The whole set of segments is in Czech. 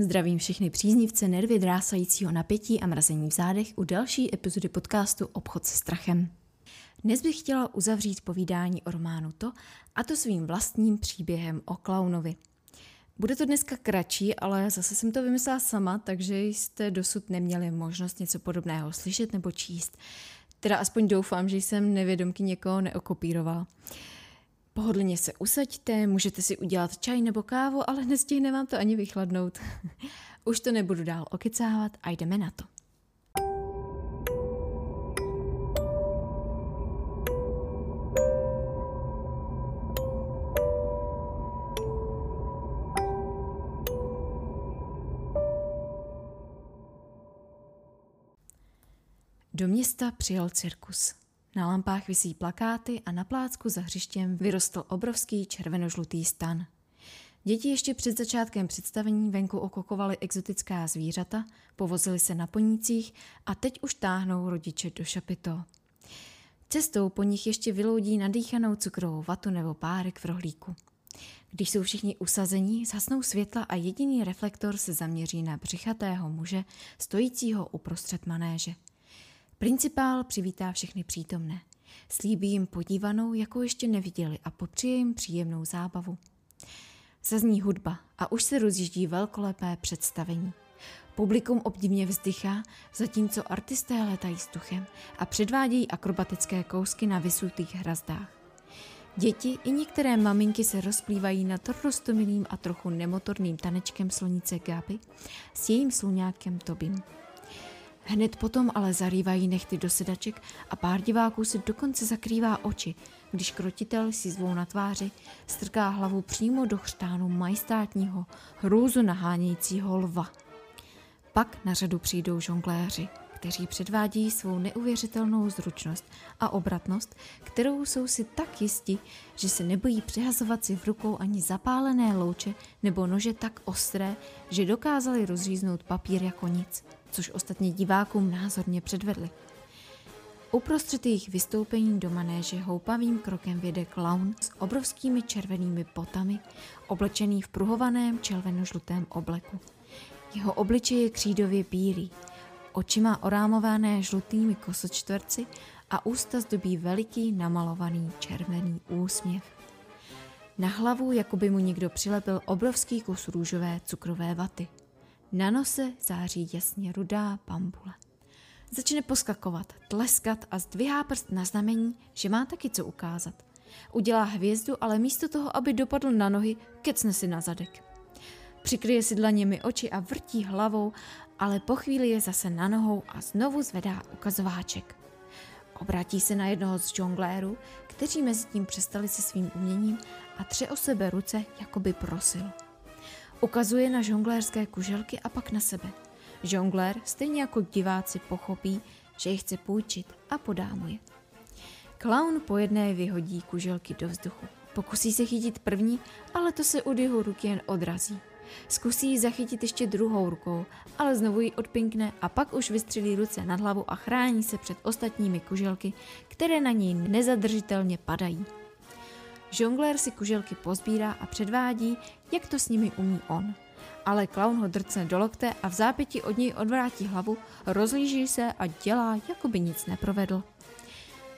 Zdravím všechny příznivce nervy drásajícího napětí a mrazení v zádech u další epizody podcastu Obchod se strachem. Dnes bych chtěla uzavřít povídání o románu To, a to svým vlastním příběhem o klaunovi. Bude to dneska kratší, ale zase jsem to vymyslela sama, takže jste dosud neměli možnost něco podobného slyšet nebo číst. Teda aspoň doufám, že jsem nevědomky někoho neokopírovala. Pohodlně se usaďte, můžete si udělat čaj nebo kávu, ale nestihne vám to ani vychladnout. Už to nebudu dál okecávat a jdeme na to. Do města přijel cirkus. Na lampách visí plakáty a na plácku za hřištěm vyrostl obrovský červenožlutý stan. Děti ještě před začátkem představení venku okokovaly exotická zvířata, povozili se na ponících a teď už táhnou rodiče do šapito. Cestou po nich ještě vyloudí nadýchanou cukrovou vatu nebo párek v rohlíku. Když jsou všichni usazení, zhasnou světla a jediný reflektor se zaměří na břichatého muže, stojícího uprostřed manéže. Principál přivítá všechny přítomné. Slíbí jim podívanou, jakou ještě neviděli a popřeje jim příjemnou zábavu. Zazní hudba a už se rozjíždí velkolepé představení. Publikum obdivně vzdychá, zatímco artisté letají vzduchem a předvádějí akrobatické kousky na vysutých hrazdách. Děti i některé maminky se rozplývají nad rostomilým a trochu nemotorným tanečkem slonice Gaby s jejím sluňákem Tobim. Hned potom ale zarývají nechty do sedaček a pár diváků si dokonce zakrývá oči, když krotitel si zvou na tváři strká hlavu přímo do chřtánu majestátního, hrůzu nahánějícího lva. Pak na řadu přijdou žongléři, kteří předvádí svou neuvěřitelnou zručnost a obratnost, kterou jsou si tak jisti, že se nebojí přehazovat si v rukou ani zapálené louče nebo nože tak ostré, že dokázali rozříznout papír jako nic což ostatně divákům názorně předvedli. Uprostřed jejich vystoupení do manéže houpavým krokem věde klaun s obrovskými červenými potami, oblečený v pruhovaném červeno-žlutém obleku. Jeho obličej je křídově bílý, oči má orámované žlutými kosočtverci a ústa zdobí veliký namalovaný červený úsměv. Na hlavu, jako by mu někdo přilepil obrovský kus růžové cukrové vaty – na nose září jasně rudá pambule. Začne poskakovat, tleskat a zdvihá prst na znamení, že má taky co ukázat. Udělá hvězdu, ale místo toho, aby dopadl na nohy, kecne si na zadek. Přikryje si dlaněmi oči a vrtí hlavou, ale po chvíli je zase na nohou a znovu zvedá ukazováček. Obrátí se na jednoho z žonglérů, kteří mezi tím přestali se svým uměním a tře o sebe ruce, jako by prosil. Ukazuje na žonglérské kuželky a pak na sebe. Žonglér, stejně jako diváci, pochopí, že je chce půjčit a podá mu je. Clown po jedné vyhodí kuželky do vzduchu. Pokusí se chytit první, ale to se od jeho ruky jen odrazí. Zkusí ji zachytit ještě druhou rukou, ale znovu ji odpinkne a pak už vystřelí ruce nad hlavu a chrání se před ostatními kuželky, které na něj nezadržitelně padají. Žonglér si kuželky pozbírá a předvádí, jak to s nimi umí on. Ale klaun ho drcne do lokte a v zápěti od něj odvrátí hlavu, rozlíží se a dělá, jako by nic neprovedl.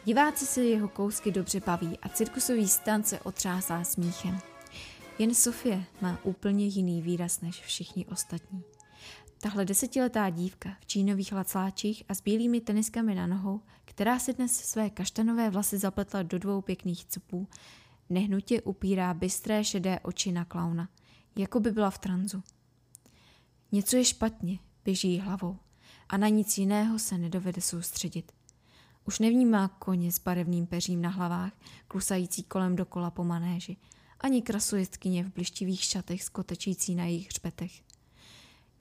Diváci se jeho kousky dobře baví a cirkusový stan se otřásá smíchem. Jen Sofie má úplně jiný výraz než všichni ostatní. Tahle desetiletá dívka v čínových lacláčích a s bílými teniskami na nohou, která si dnes své kaštanové vlasy zapletla do dvou pěkných cupů, Nehnutě upírá bystré šedé oči na klauna, jako by byla v tranzu. Něco je špatně, běží hlavou a na nic jiného se nedovede soustředit. Už nevnímá koně s barevným peřím na hlavách, klusající kolem dokola po manéži, ani krasojezdkyně v blištivých šatech skotečící na jejich hřbetech.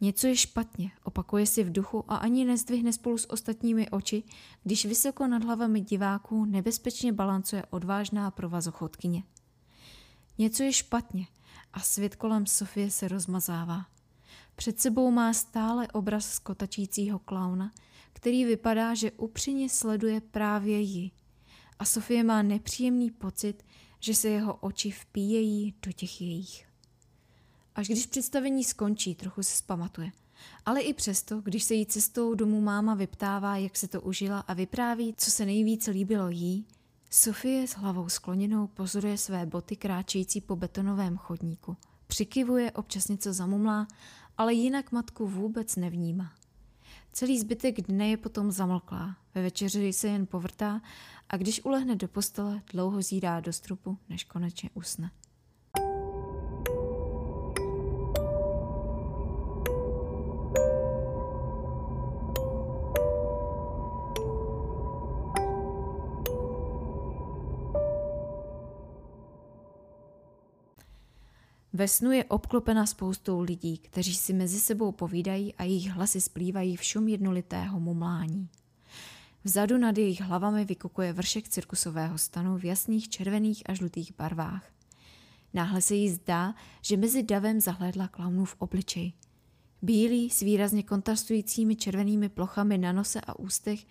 Něco je špatně, opakuje si v duchu a ani nezdvihne spolu s ostatními oči, když vysoko nad hlavami diváků nebezpečně balancuje odvážná provazochodkyně. Něco je špatně a svět kolem Sofie se rozmazává. Před sebou má stále obraz skotačícího klauna, který vypadá, že upřímně sleduje právě ji. A Sofie má nepříjemný pocit, že se jeho oči vpíjejí do těch jejich. Až když představení skončí, trochu se zpamatuje. Ale i přesto, když se jí cestou domů máma vyptává, jak se to užila a vypráví, co se nejvíce líbilo jí, Sofie s hlavou skloněnou pozoruje své boty kráčející po betonovém chodníku. Přikivuje, občas něco zamumlá, ale jinak matku vůbec nevnímá. Celý zbytek dne je potom zamlklá, ve večeři se jen povrtá a když ulehne do postele, dlouho zírá do strupu, než konečně usne. Ve snu je obklopena spoustou lidí, kteří si mezi sebou povídají a jejich hlasy splývají v šum jednolitého mumlání. Vzadu nad jejich hlavami vykukuje vršek cirkusového stanu v jasných červených a žlutých barvách. Náhle se jí zdá, že mezi davem zahlédla klaunův obličej. Bílý s výrazně kontrastujícími červenými plochami na nose a ústech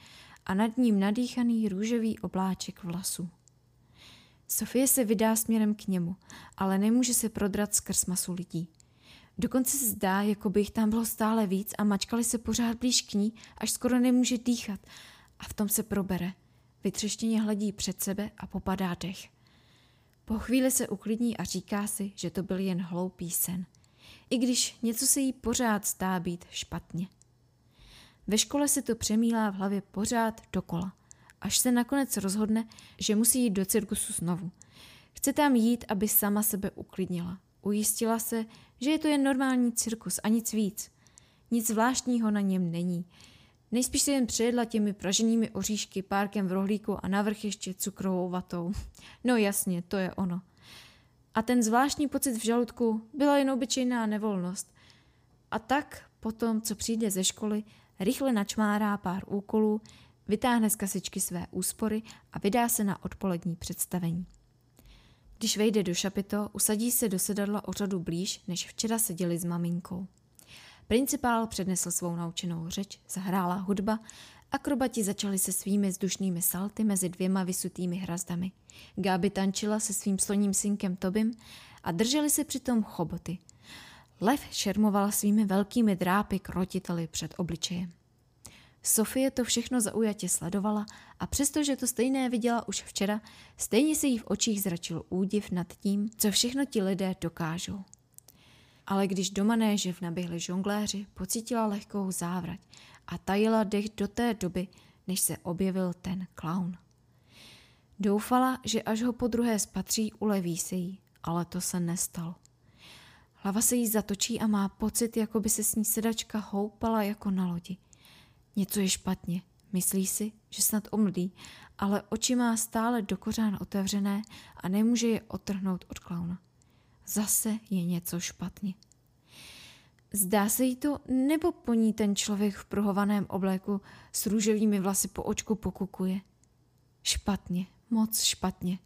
a nad ním nadýchaný růžový obláček vlasů. Sofie se vydá směrem k němu, ale nemůže se prodrat skrz masu lidí. Dokonce se zdá, jako by jich tam bylo stále víc a mačkali se pořád blíž k ní, až skoro nemůže dýchat. A v tom se probere. Vytřeštěně hledí před sebe a popadá dech. Po chvíli se uklidní a říká si, že to byl jen hloupý sen. I když něco se jí pořád zdá být špatně. Ve škole se to přemílá v hlavě pořád dokola až se nakonec rozhodne, že musí jít do cirkusu znovu. Chce tam jít, aby sama sebe uklidnila. Ujistila se, že je to jen normální cirkus a nic víc. Nic zvláštního na něm není. Nejspíš se jen přejedla těmi praženými oříšky, párkem v rohlíku a navrch ještě cukrovou vatou. No jasně, to je ono. A ten zvláštní pocit v žaludku byla jen obyčejná nevolnost. A tak potom, co přijde ze školy, rychle načmárá pár úkolů, vytáhne z kasičky své úspory a vydá se na odpolední představení. Když vejde do šapito, usadí se do sedadla o řadu blíž, než včera seděli s maminkou. Principál přednesl svou naučenou řeč, zahrála hudba, akrobati začali se svými vzdušnými salty mezi dvěma vysutými hrazdami. Gáby tančila se svým sloním synkem Tobim a drželi se přitom choboty. Lev šermovala svými velkými drápy krotiteli před obličejem. Sofie to všechno zaujatě sledovala a přestože to stejné viděla už včera, stejně se jí v očích zračil údiv nad tím, co všechno ti lidé dokážou. Ale když do manéže naběhli žongléři, pocítila lehkou závrať a tajila dech do té doby, než se objevil ten klaun. Doufala, že až ho po druhé spatří, uleví se jí, ale to se nestalo. Hlava se jí zatočí a má pocit, jako by se s ní sedačka houpala jako na lodi – Něco je špatně. Myslí si, že snad omdlí, ale oči má stále do kořán otevřené a nemůže je otrhnout od klauna. Zase je něco špatně. Zdá se jí to, nebo po ní ten člověk v pruhovaném obléku s růžovými vlasy po očku pokukuje? Špatně, moc špatně.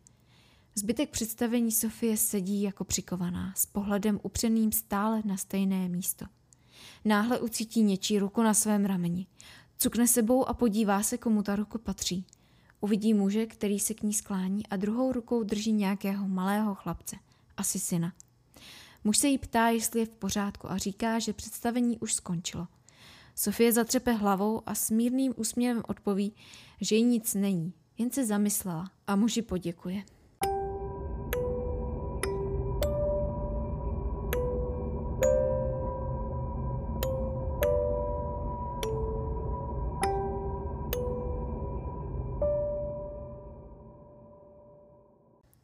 Zbytek představení Sofie sedí jako přikovaná, s pohledem upřeným stále na stejné místo. Náhle ucítí něčí ruku na svém rameni. Cukne sebou a podívá se, komu ta ruku patří. Uvidí muže, který se k ní sklání a druhou rukou drží nějakého malého chlapce, asi syna. Muž se jí ptá, jestli je v pořádku a říká, že představení už skončilo. Sofie zatřepe hlavou a s mírným úsměvem odpoví, že jí nic není, jen se zamyslela a muži poděkuje.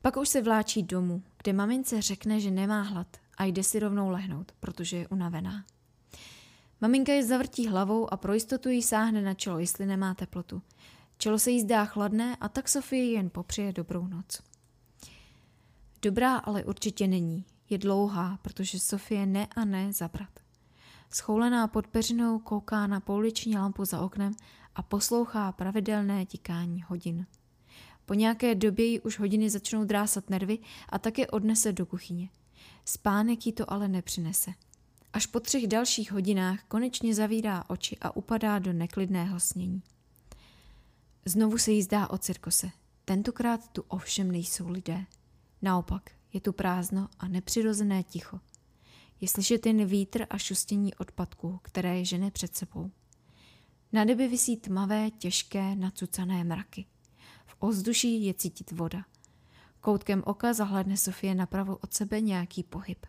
Pak už se vláčí domů, kde mamince řekne, že nemá hlad a jde si rovnou lehnout, protože je unavená. Maminka je zavrtí hlavou a pro jistotu jí sáhne na čelo, jestli nemá teplotu. Čelo se jí zdá chladné a tak Sofie jen popřeje dobrou noc. Dobrá ale určitě není. Je dlouhá, protože Sofie ne a ne zabrat. Schoulená pod peřinou kouká na pouliční lampu za oknem a poslouchá pravidelné tikání hodin. Po nějaké době jí už hodiny začnou drásat nervy a také odnese do kuchyně. Spánek jí to ale nepřinese. Až po třech dalších hodinách konečně zavírá oči a upadá do neklidného snění. Znovu se jí zdá o cirkose. Tentokrát tu ovšem nejsou lidé. Naopak, je tu prázdno a nepřirozené ticho. je slyšet jen vítr a šustění odpadků, které je žene před sebou. Na nebi visí tmavé, těžké, nacucané mraky. Ozduší je cítit voda. Koutkem oka zahledne Sofie napravo od sebe nějaký pohyb.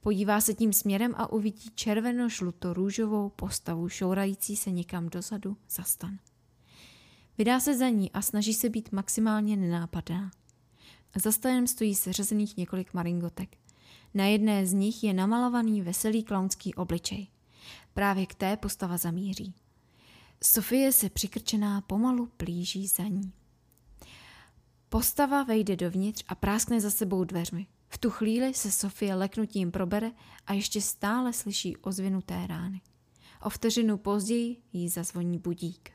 Podívá se tím směrem a uvidí červeno-žluto-růžovou postavu šourající se někam dozadu za stan. Vydá se za ní a snaží se být maximálně nenápadná. Za stanem stojí seřazených několik maringotek. Na jedné z nich je namalovaný veselý klaunský obličej. Právě k té postava zamíří. Sofie se přikrčená pomalu plíží za ní. Postava vejde dovnitř a práskne za sebou dveřmi. V tu chvíli se Sofie leknutím probere a ještě stále slyší ozvěnu té rány. O vteřinu později jí zazvoní budík.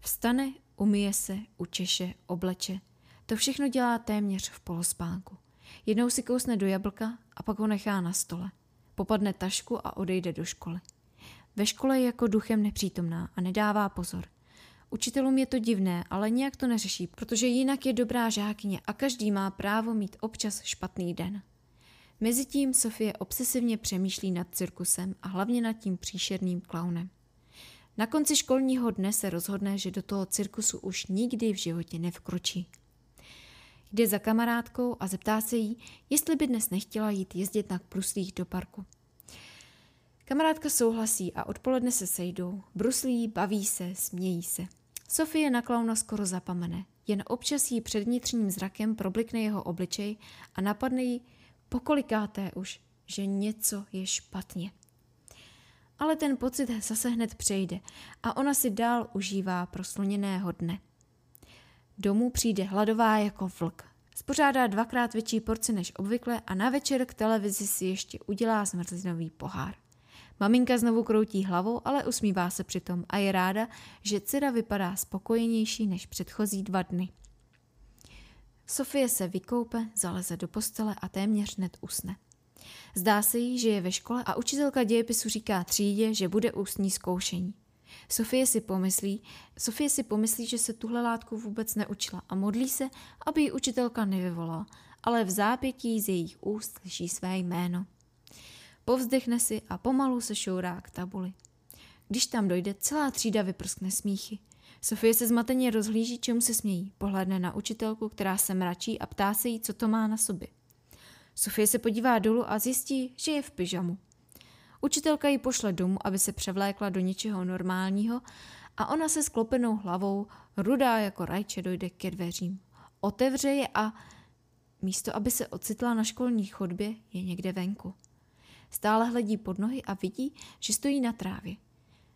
Vstane, umije se, učeše, obleče. To všechno dělá téměř v polospánku. Jednou si kousne do jablka a pak ho nechá na stole. Popadne tašku a odejde do školy. Ve škole je jako duchem nepřítomná a nedává pozor. Učitelům je to divné, ale nějak to neřeší, protože jinak je dobrá žákyně a každý má právo mít občas špatný den. Mezitím Sofie obsesivně přemýšlí nad cirkusem a hlavně nad tím příšerným klaunem. Na konci školního dne se rozhodne, že do toho cirkusu už nikdy v životě nevkročí. Jde za kamarádkou a zeptá se jí, jestli by dnes nechtěla jít jezdit na pluslích do parku. Kamarádka souhlasí a odpoledne se sejdou, bruslí, baví se, smějí se. Sofie na klauna skoro zapamene, jen občas jí před vnitřním zrakem problikne jeho obličej a napadne jí pokolikáté už, že něco je špatně. Ale ten pocit zase hned přejde a ona si dál užívá prosluněného dne. Domů přijde hladová jako vlk. Spořádá dvakrát větší porci než obvykle a na večer k televizi si ještě udělá zmrzlinový pohár. Maminka znovu kroutí hlavou, ale usmívá se přitom a je ráda, že dcera vypadá spokojenější než předchozí dva dny. Sofie se vykoupe, zaleze do postele a téměř hned usne. Zdá se jí, že je ve škole a učitelka dějepisu říká třídě, že bude ústní zkoušení. Sofie si pomyslí, Sofie si pomyslí, že se tuhle látku vůbec neučila a modlí se, aby ji učitelka nevyvolala, ale v zápětí z jejich úst slyší své jméno. Povzdechne si a pomalu se šourá k tabuli. Když tam dojde, celá třída vyprskne smíchy. Sofie se zmateně rozhlíží, čemu se smějí. Pohledne na učitelku, která se mračí a ptá se jí, co to má na sobě. Sofie se podívá dolů a zjistí, že je v pyžamu. Učitelka ji pošle domů, aby se převlékla do něčeho normálního a ona se sklopenou hlavou, rudá jako rajče, dojde ke dveřím. Otevře je a místo, aby se ocitla na školní chodbě, je někde venku. Stále hledí pod nohy a vidí, že stojí na trávě.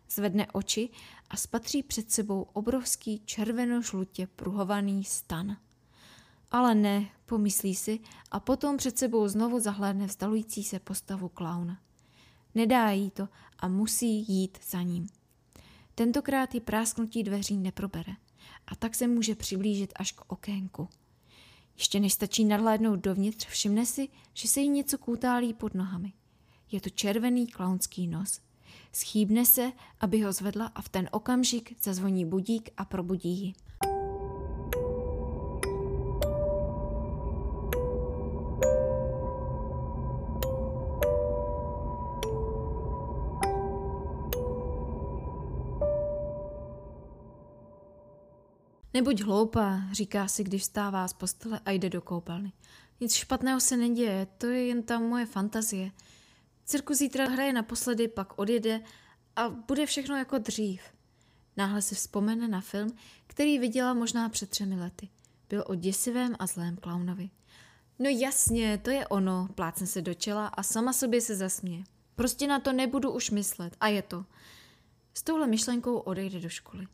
Zvedne oči a spatří před sebou obrovský červeno-žlutě pruhovaný stan. Ale ne, pomyslí si a potom před sebou znovu zahlédne vzdalující se postavu klauna. Nedá jí to a musí jít za ním. Tentokrát ji prásknutí dveří neprobere a tak se může přiblížit až k okénku. Ještě než stačí nadhlédnout dovnitř, všimne si, že se jí něco kůtálí pod nohami. Je to červený klaunský nos. Schýbne se, aby ho zvedla a v ten okamžik zazvoní budík a probudí ji. Nebuď hloupá, říká si, když stává z postele a jde do koupelny. Nic špatného se neděje, to je jen ta moje fantazie. Cirkus zítra hraje naposledy, pak odjede a bude všechno jako dřív. Náhle si vzpomene na film, který viděla možná před třemi lety. Byl o děsivém a zlém klaunovi. No jasně, to je ono, plácne se do čela a sama sobě se zasměje. Prostě na to nebudu už myslet a je to. S touhle myšlenkou odejde do školy.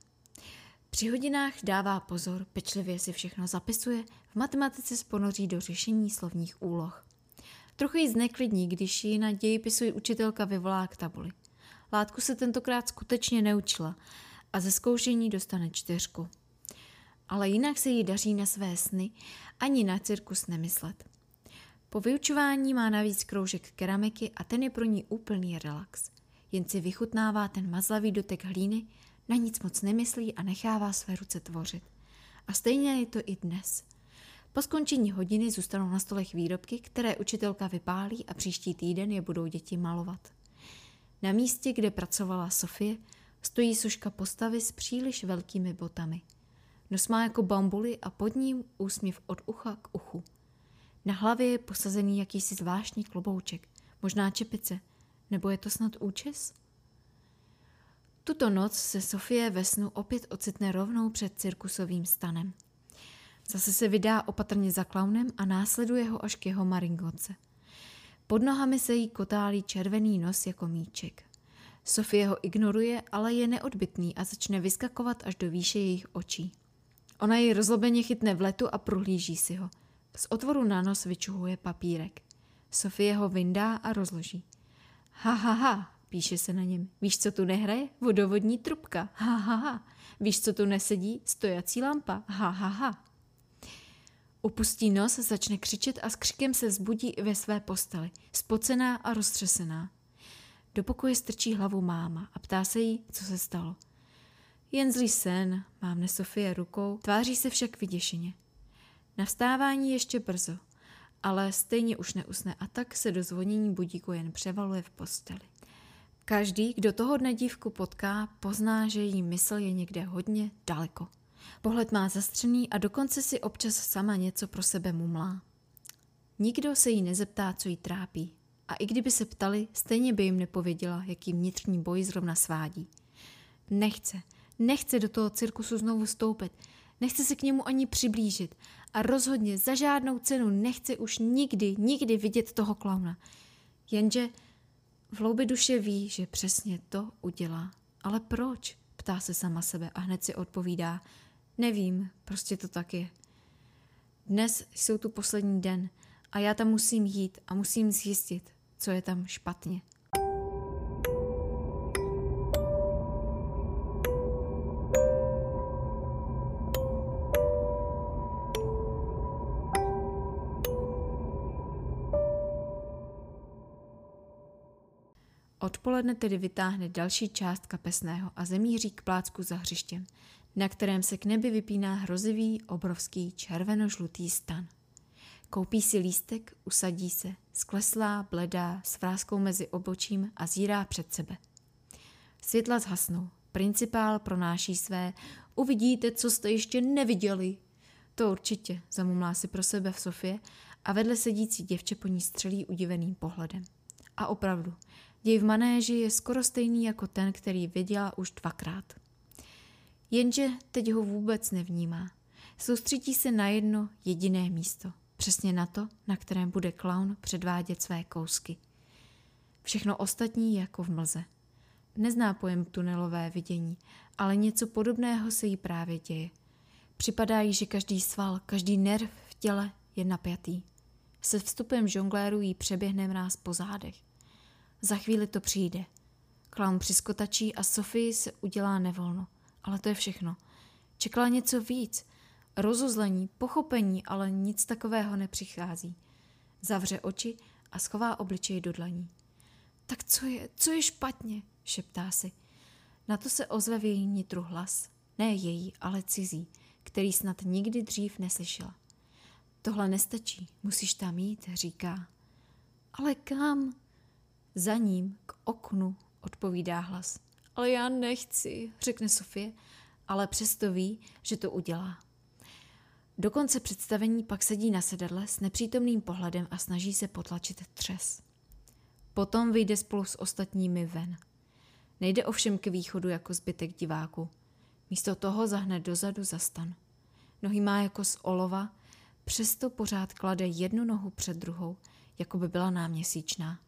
Při hodinách dává pozor, pečlivě si všechno zapisuje, v matematice sponoří do řešení slovních úloh. Trochu ji zneklidní, když ji na dějipisu učitelka vyvolá k tabuli. Látku se tentokrát skutečně neučila a ze zkoušení dostane čtyřku. Ale jinak se jí daří na své sny ani na cirkus nemyslet. Po vyučování má navíc kroužek keramiky a ten je pro ní úplný relax. Jen si vychutnává ten mazlavý dotek hlíny, na nic moc nemyslí a nechává své ruce tvořit. A stejně je to i dnes – Po skončení hodiny zůstanou na stolech výrobky, které učitelka vypálí a příští týden je budou děti malovat. Na místě, kde pracovala Sofie, stojí soška postavy s příliš velkými botami. Nos má jako bambuly a pod ním úsměv od ucha k uchu. Na hlavě je posazený jakýsi zvláštní klobouček, možná čepice, nebo je to snad účes? Tuto noc se Sofie ve snu opět ocitne rovnou před cirkusovým stanem. Zase se vydá opatrně za klaunem a následuje ho až k jeho maringoce. Pod nohami se jí kotálí červený nos jako míček. Sofie ho ignoruje, ale je neodbitný a začne vyskakovat až do výše jejich očí. Ona jej rozlobeně chytne v letu a prohlíží si ho. Z otvoru na nos vyčuhuje papírek. Sofie ho vyndá a rozloží. Ha, ha, ha, píše se na něm. Víš, co tu nehraje? Vodovodní trubka. Ha, ha, ha. Víš, co tu nesedí? Stojací lampa. Ha, ha, ha. Upustí nos, začne křičet a s křikem se zbudí i ve své posteli, spocená a roztřesená. Do pokoje strčí hlavu máma a ptá se jí, co se stalo. Jen zlý sen, mávne Sofie rukou, tváří se však vyděšeně. Na vstávání ještě brzo, ale stejně už neusne a tak se do zvonění budíku jen převaluje v posteli. Každý, kdo toho dne dívku potká, pozná, že její mysl je někde hodně daleko. Pohled má zastřený a dokonce si občas sama něco pro sebe mumlá. Nikdo se jí nezeptá, co jí trápí. A i kdyby se ptali, stejně by jim nepověděla, jaký vnitřní boj zrovna svádí. Nechce, nechce do toho cirkusu znovu stoupit, nechce se k němu ani přiblížit a rozhodně za žádnou cenu nechce už nikdy, nikdy vidět toho klauna. Jenže v hloubi duše ví, že přesně to udělá. Ale proč? Ptá se sama sebe a hned si odpovídá. Nevím, prostě to tak je. Dnes jsou tu poslední den a já tam musím jít a musím zjistit, co je tam špatně. Odpoledne tedy vytáhne další část kapesného a zemíří k plácku za hřištěm, na kterém se k nebi vypíná hrozivý, obrovský červeno-žlutý stan. Koupí si lístek, usadí se, skleslá, bledá, s vrázkou mezi obočím a zírá před sebe. Světla zhasnou, principál pronáší své, uvidíte, co jste ještě neviděli. To určitě, zamumlá si pro sebe v Sofie a vedle sedící děvče po ní střelí udiveným pohledem. A opravdu, děj v manéži je skoro stejný jako ten, který viděla už dvakrát. Jenže teď ho vůbec nevnímá. Soustředí se na jedno jediné místo. Přesně na to, na kterém bude klaun předvádět své kousky. Všechno ostatní je jako v mlze. Nezná pojem tunelové vidění, ale něco podobného se jí právě děje. Připadá jí, že každý sval, každý nerv v těle je napjatý. Se vstupem žongléru jí přeběhne mráz po zádech. Za chvíli to přijde. Klaun přiskotačí a Sofii se udělá nevolno. Ale to je všechno. Čekala něco víc. Rozuzlení, pochopení, ale nic takového nepřichází. Zavře oči a schová obličej do dlaní. Tak co je, co je špatně, šeptá si. Na to se ozve v její nitru hlas. Ne její, ale cizí, který snad nikdy dřív neslyšela. Tohle nestačí, musíš tam jít, říká. Ale kam? Za ním, k oknu, odpovídá hlas. Ale já nechci, řekne Sofie, ale přesto ví, že to udělá. Do konce představení pak sedí na sedadle s nepřítomným pohledem a snaží se potlačit třes. Potom vyjde spolu s ostatními ven. Nejde ovšem k východu jako zbytek diváků. Místo toho zahne dozadu za stan. Nohy má jako z olova, přesto pořád klade jednu nohu před druhou, jako by byla náměsíčná.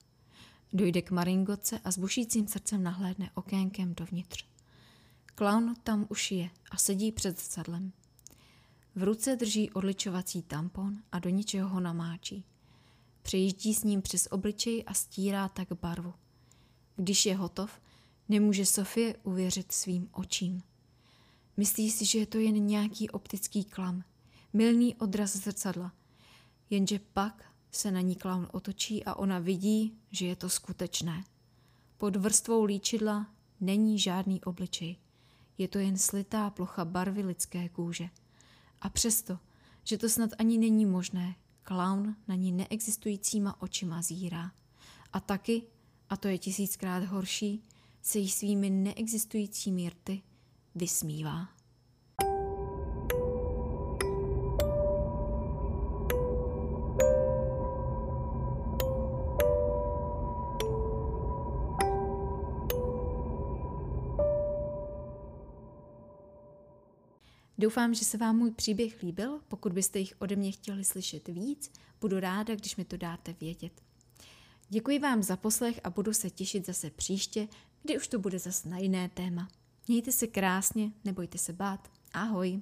Dojde k Maringoce a s bušícím srdcem nahlédne okénkem dovnitř. Klaun tam už je a sedí před zrcadlem. V ruce drží odličovací tampon a do ničeho ho namáčí. Přejíždí s ním přes obličej a stírá tak barvu. Když je hotov, nemůže Sofie uvěřit svým očím. Myslí si, že je to jen nějaký optický klam, milný odraz zrcadla. Jenže pak se na ní klaun otočí a ona vidí, že je to skutečné. Pod vrstvou líčidla není žádný obličej. Je to jen slitá plocha barvy lidské kůže. A přesto, že to snad ani není možné. Klaun na ní neexistujícíma očima zírá. A taky, a to je tisíckrát horší, se jí svými neexistujícími rty vysmívá. Doufám, že se vám můj příběh líbil. Pokud byste jich ode mě chtěli slyšet víc, budu ráda, když mi to dáte vědět. Děkuji vám za poslech a budu se těšit zase příště, kdy už to bude zase na jiné téma. Mějte se krásně, nebojte se bát. Ahoj!